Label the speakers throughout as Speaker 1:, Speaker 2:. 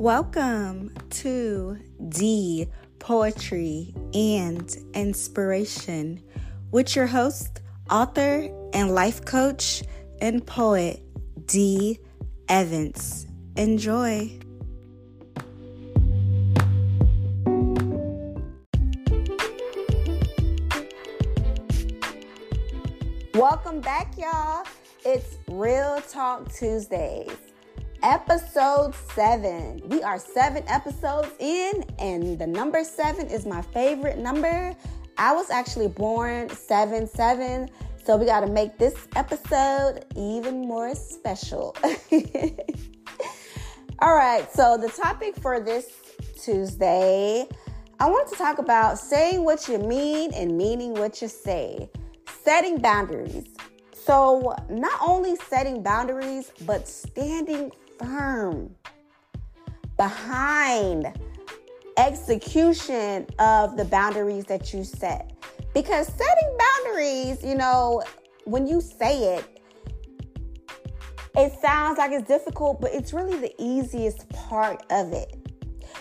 Speaker 1: Welcome to D Poetry and Inspiration with your host, author, and life coach and poet D Evans. Enjoy. Welcome back, y'all. It's Real Talk Tuesdays, episode seven. We are seven episodes in, and the number seven is my favorite number. I was actually born 7 7, so we got to make this episode even more special. All right, so the topic for this Tuesday, I want to talk about saying what you mean and meaning what you say setting boundaries. So, not only setting boundaries, but standing firm behind execution of the boundaries that you set. Because setting boundaries, you know, when you say it, it sounds like it's difficult, but it's really the easiest part of it.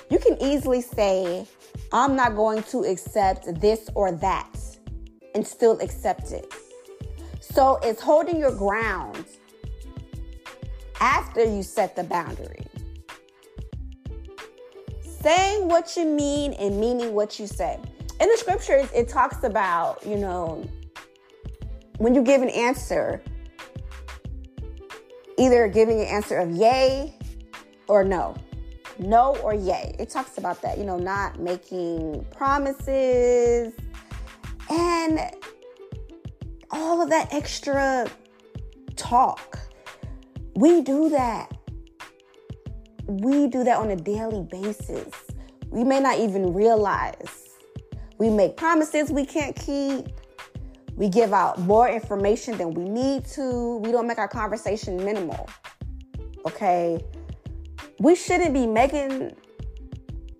Speaker 1: You can easily say, I'm not going to accept this or that and still accept it. So it's holding your ground after you set the boundary. Saying what you mean and meaning what you say. In the scriptures, it talks about, you know, when you give an answer, either giving an answer of yay or no. No or yay. It talks about that, you know, not making promises, and all of that extra talk. We do that. We do that on a daily basis. We may not even realize. We make promises we can't keep. We give out more information than we need to. We don't make our conversation minimal. Okay? We shouldn't be making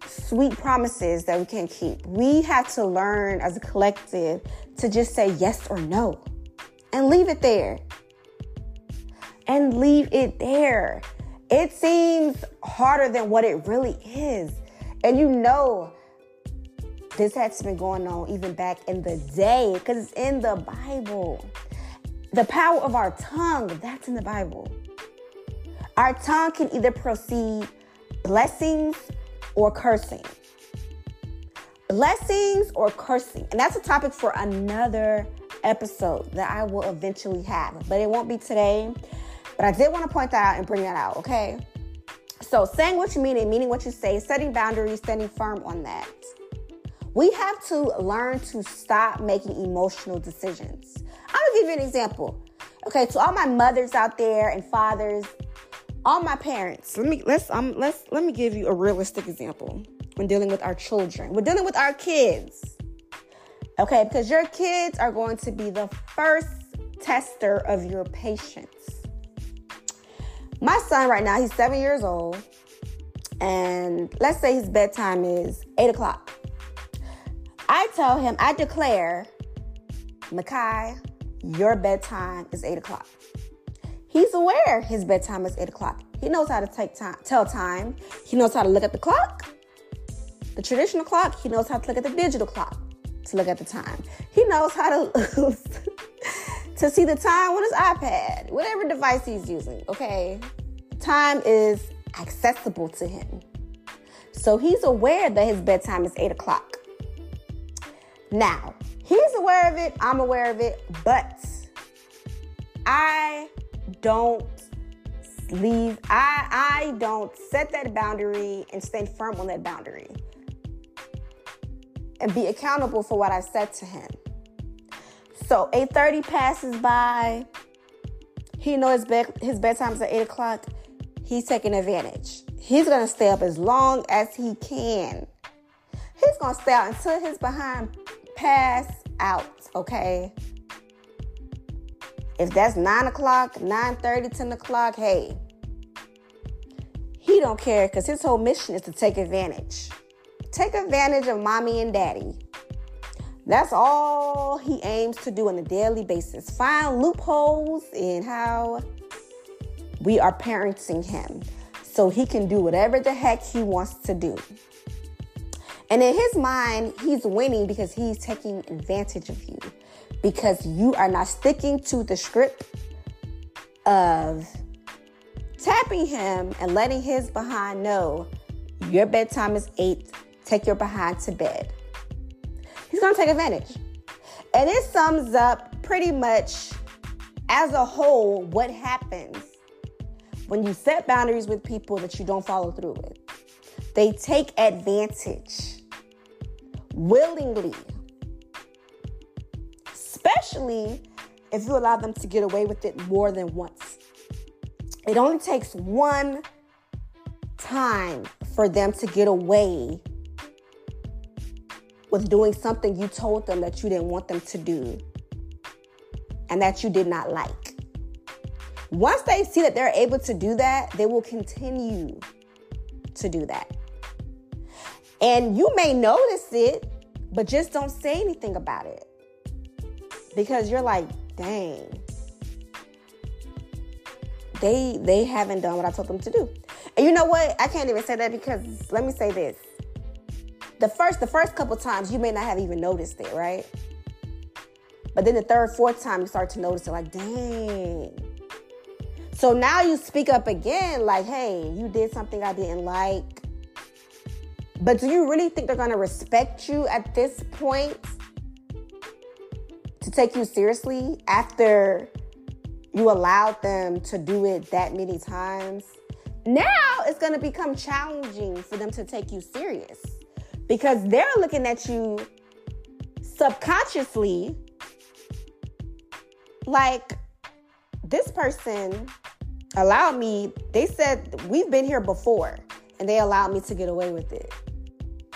Speaker 1: sweet promises that we can't keep. We have to learn as a collective to just say yes or no and leave it there. And leave it there. It seems harder than what it really is. And you know, this has been going on even back in the day because it's in the Bible. The power of our tongue, that's in the Bible. Our tongue can either proceed blessings or cursing. Blessings or cursing. And that's a topic for another episode that I will eventually have, but it won't be today. But I did want to point that out and bring that out, okay? So, saying what you mean and meaning what you say, setting boundaries, standing firm on that. We have to learn to stop making emotional decisions. I'm gonna give you an example. Okay, to all my mothers out there and fathers, all my parents let me let's um let's let me give you a realistic example when dealing with our children we're dealing with our kids okay because your kids are going to be the first tester of your patience my son right now he's seven years old and let's say his bedtime is eight o'clock i tell him i declare Makai, your bedtime is eight o'clock He's aware his bedtime is 8 o'clock. He knows how to take time, tell time. He knows how to look at the clock, the traditional clock. He knows how to look at the digital clock to look at the time. He knows how to to see the time on his iPad, whatever device he's using. Okay, time is accessible to him, so he's aware that his bedtime is 8 o'clock. Now he's aware of it. I'm aware of it, but I don't leave I I don't set that boundary and stand firm on that boundary. And be accountable for what I said to him. So 8:30 passes by. He knows his, bed, his bedtime is at 8 o'clock. He's taking advantage. He's gonna stay up as long as he can. He's gonna stay out until his behind pass out, okay? If that's 9 o'clock, 9 30, 10 o'clock, hey, he don't care because his whole mission is to take advantage. Take advantage of mommy and daddy. That's all he aims to do on a daily basis. Find loopholes in how we are parenting him. so he can do whatever the heck he wants to do. And in his mind, he's winning because he's taking advantage of you because you are not sticking to the script of tapping him and letting his behind know your bedtime is eight, take your behind to bed. He's gonna take advantage. And it sums up pretty much as a whole what happens when you set boundaries with people that you don't follow through with. They take advantage willingly, especially if you allow them to get away with it more than once. It only takes one time for them to get away with doing something you told them that you didn't want them to do and that you did not like. Once they see that they're able to do that, they will continue to do that. And you may notice it, but just don't say anything about it. Because you're like, dang. They they haven't done what I told them to do. And you know what? I can't even say that because let me say this. The first the first couple times you may not have even noticed it, right? But then the third, fourth time you start to notice it like, dang. So now you speak up again, like, hey, you did something I didn't like. But do you really think they're gonna respect you at this point to take you seriously after you allowed them to do it that many times? Now it's gonna become challenging for them to take you serious because they're looking at you subconsciously like this person allowed me, they said, we've been here before, and they allowed me to get away with it.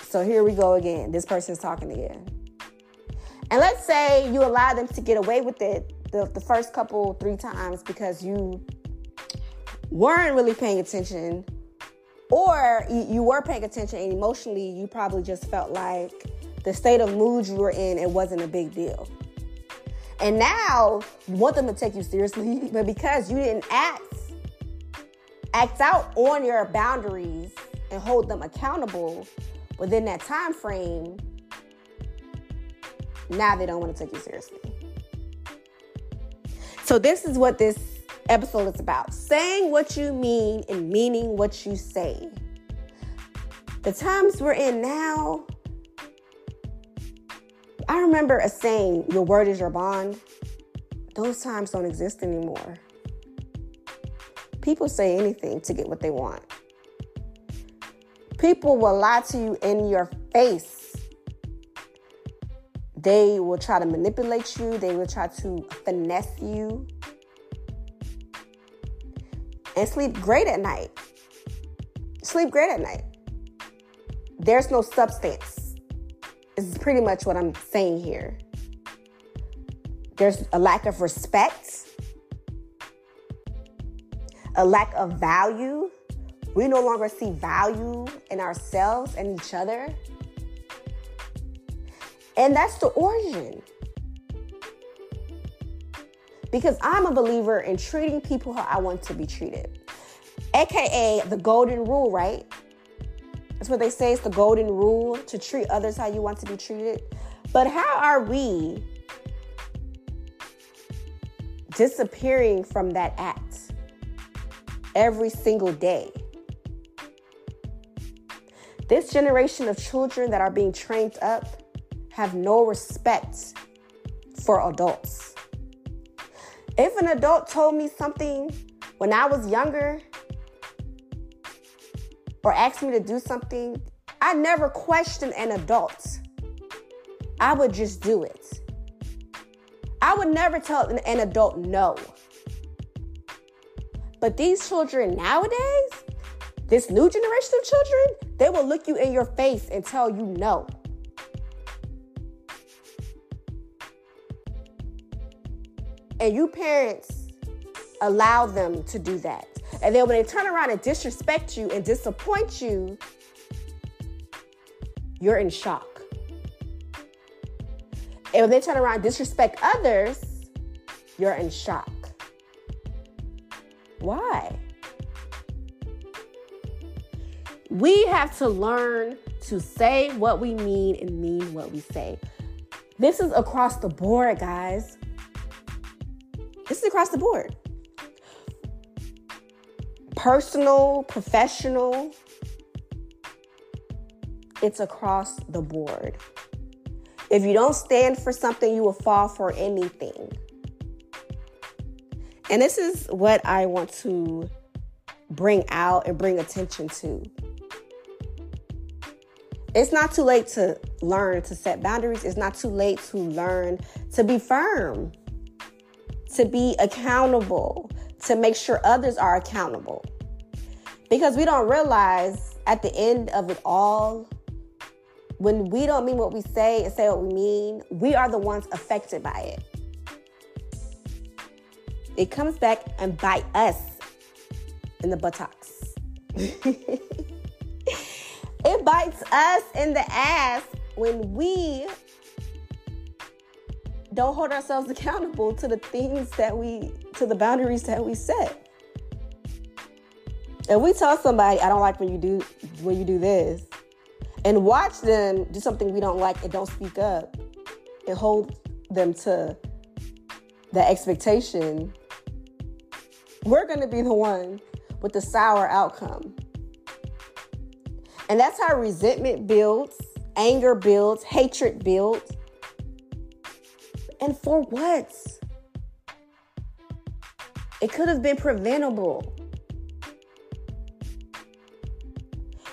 Speaker 1: So here we go again. This person's talking again. And let's say you allow them to get away with it the, the first couple, three times because you weren't really paying attention, or you, were paying attention and emotionally you probably just felt like the state of mood you were in, it wasn't a big deal. And now you want them to take you seriously, but because you didn't act act out on your boundaries and hold them accountable within that time frame, now they don't want to take you seriously. So this is what this episode is about. Saying what you mean and meaning what you say. The times we're in now, I remember a saying, your word is your bond. Those times don't exist anymore. People say anything to get what they want. People will lie to you in your face. They will try to manipulate you, they will try to finesse you. And sleep great at night. Sleep great at night. There's no substance. This is pretty much what I'm saying here. There's a lack of respect a lack of value. We no longer see value in ourselves and each other. And that's the origin. Because I'm a believer in treating people how I want to be treated. AKA the golden rule, right? That's what they say. It's the golden rule to treat others how you want to be treated. But how are we disappearing from that act? every single day. This generation of children that are being trained up have no respect for adults. If an adult told me something when I was younger or asked me to do something, I never questioned an adult. I would just do it. I would never tell an adult no. But these children nowadays, this new generation of children, they will look you in your face and tell you no. And you parents allow them to do that. And then when they turn around and disrespect you and disappoint you, you're in shock. And when they turn around and disrespect others, you're in shock. Why? We have to learn to say what we mean and mean what we say. This is across the board, guys. Across the board. Personal, professional, it's across the board. If you don't stand for something, you will fall for anything. And this is what I want to bring out and bring attention to. It's not too late to learn to set boundaries. It's not too late to learn to be firm, to be accountable, to make sure others are accountable. Because we don't realize at the end of it all, when we don't mean what we say and say what we mean, we are the ones affected by it. It comes back and bite us in the buttocks. It bites us in the ass when we don't hold ourselves accountable to the things that we, to the boundaries that we set. And we tell somebody, I don't like when you do when you do this, and watch them do something we don't like and don't speak up and hold them to the expectation, we're gonna be the one with the sour outcome. And that's how resentment builds, anger builds, hatred builds. And for what? It could have been preventable.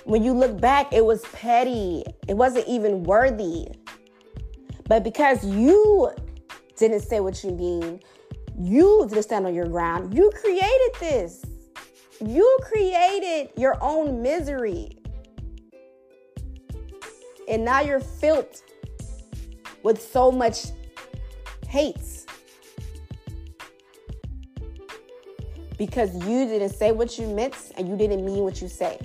Speaker 1: When you look back, it was petty. It wasn't even worthy. But because you didn't say what you mean, you didn't stand on your ground, you created this. You created your own misery and now you're filled with so much hate because you didn't say what you meant and you didn't mean what you say.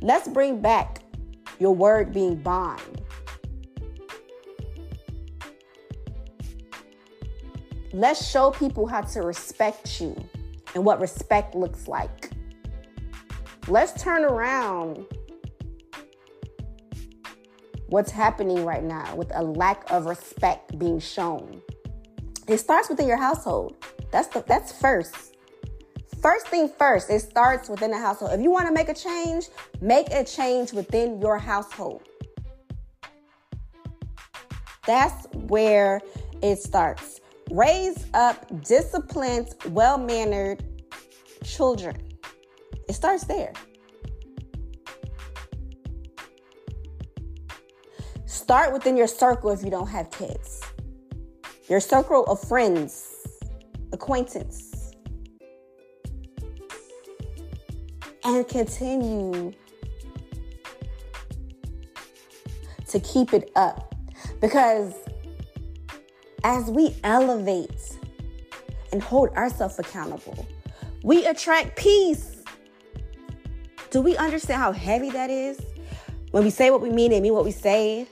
Speaker 1: Let's bring back your word being bond. Let's show people how to respect you and what respect looks like. Let's turn around what's happening right now with a lack of respect being shown. It starts within your household. That's the, that's first. First thing first, it starts within the household. If you want to make a change, make a change within your household. That's where it starts. Raise up disciplined, well mannered children. It starts there. Start within your circle if you don't have kids. Your circle of friends, acquaintance. And continue to keep it up. Because as we elevate and hold ourselves accountable, we attract peace. Do we understand how heavy that is? When we say what we mean and mean what we say,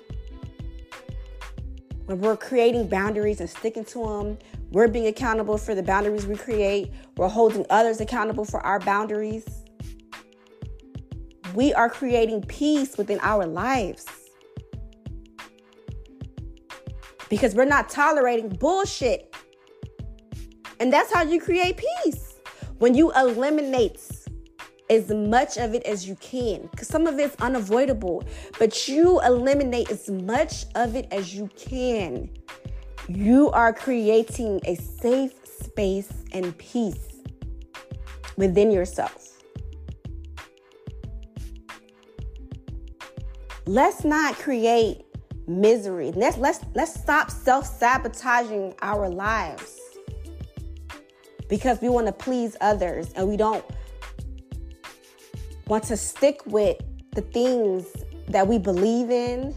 Speaker 1: when we're creating boundaries and sticking to them, we're being accountable for the boundaries we create, we're holding others accountable for our boundaries. We are creating peace within our lives. Because we're not tolerating bullshit. And that's how you create peace. When you eliminate as much of it as you can because some of it's unavoidable, but you eliminate as much of it as you can. You are creating a safe space and peace within yourself. Let's not create misery. Let's let's let's stop self-sabotaging our lives because we want to please others and we don't want to stick with the things that we believe in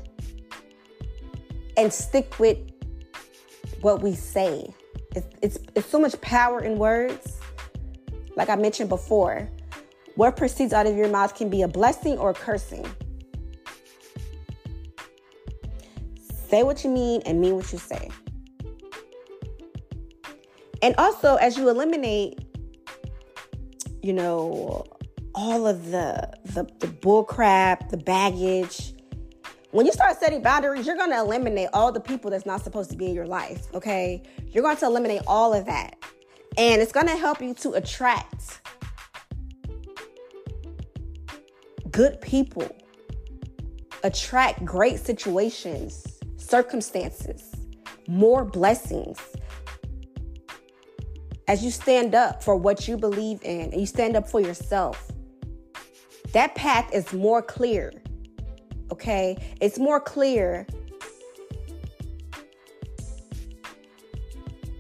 Speaker 1: and stick with what we say. It's, it's, it's so much power in words. Like I mentioned before, what proceeds out of your mouth can be a blessing or a cursing. Say what you mean and mean what you say. And also, as you eliminate, you know, all of the the, the bull crap, the baggage. When you start setting boundaries, you're going to eliminate all the people that's not supposed to be in your life, okay? You're going to eliminate all of that. And it's going to help you to attract good people, attract great situations, circumstances, more blessings. As you stand up for what you believe in and you stand up for yourself, that path is more clear. Okay? It's more clear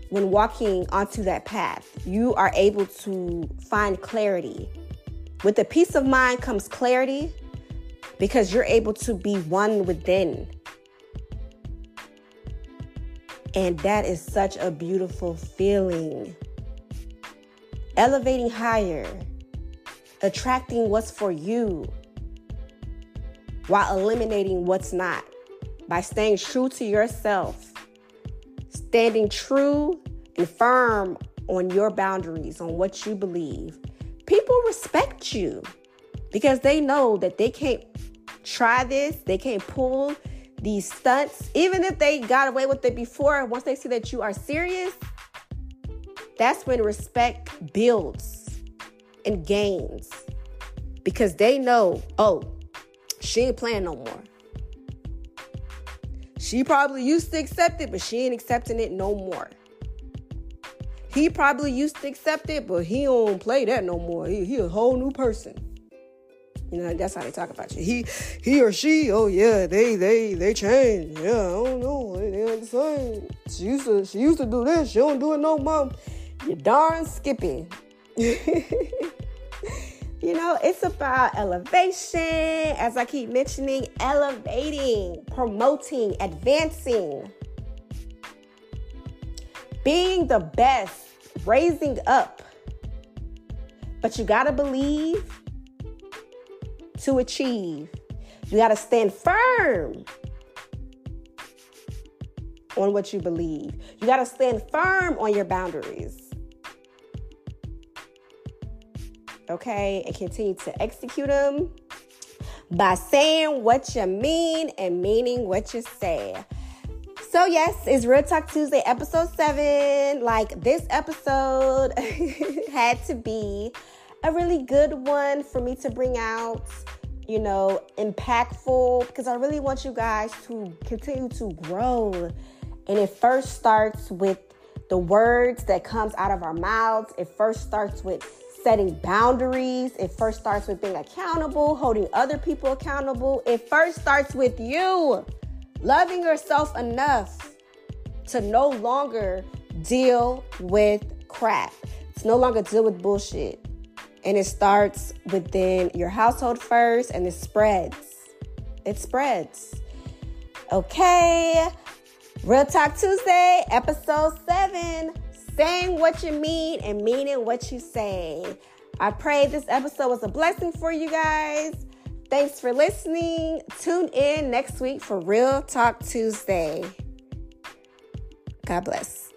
Speaker 1: when walking onto that path. You are able to find clarity. With the peace of mind comes clarity because you're able to be one within. And that is such a beautiful feeling. Elevating higher attracting what's for you while eliminating what's not by staying true to yourself, standing true and firm on your boundaries, on what you believe. People respect you because they know that they can't try this, they can't pull these stunts, even if they got away with it before. Once they see that you are serious, that's when respect builds and gains because they know, oh, she ain't playing no more. She probably used to accept it, but she ain't accepting it no more. He probably used to accept it, but he don't play that no more. He, he a whole new person. You know, that's how they talk about you. He he or she, oh yeah, they they they change. Yeah, I don't know. They, they ain't the same. She used to she used to do this. She don't do it no more. You darn skippy. You know, it's about elevation, as I keep mentioning, elevating, promoting, advancing, being the best, raising up. But you got to believe to achieve. You got to stand firm on what you believe. You got to stand firm on your boundaries. Okay, and continue to execute them by saying what you mean and meaning what you say. So, yes, it's Real Talk Tuesday, episode seven. Like, this episode had to be a really good one for me to bring out, you know, impactful, because I really want you guys to continue to grow. And it first starts with the words that comes out of our mouths. It first starts with setting boundaries. It first starts with being accountable, holding other people accountable. It first starts with you loving yourself enough to no longer deal with crap, to no longer deal with bullshit. And it starts within your household first and it spreads. It spreads. Okay. Real Talk Tuesday, episode seven saying what you mean and meaning what you say. I pray this episode was a blessing for you guys. Thanks for listening. Tune in next week for Real Talk Tuesday. God bless.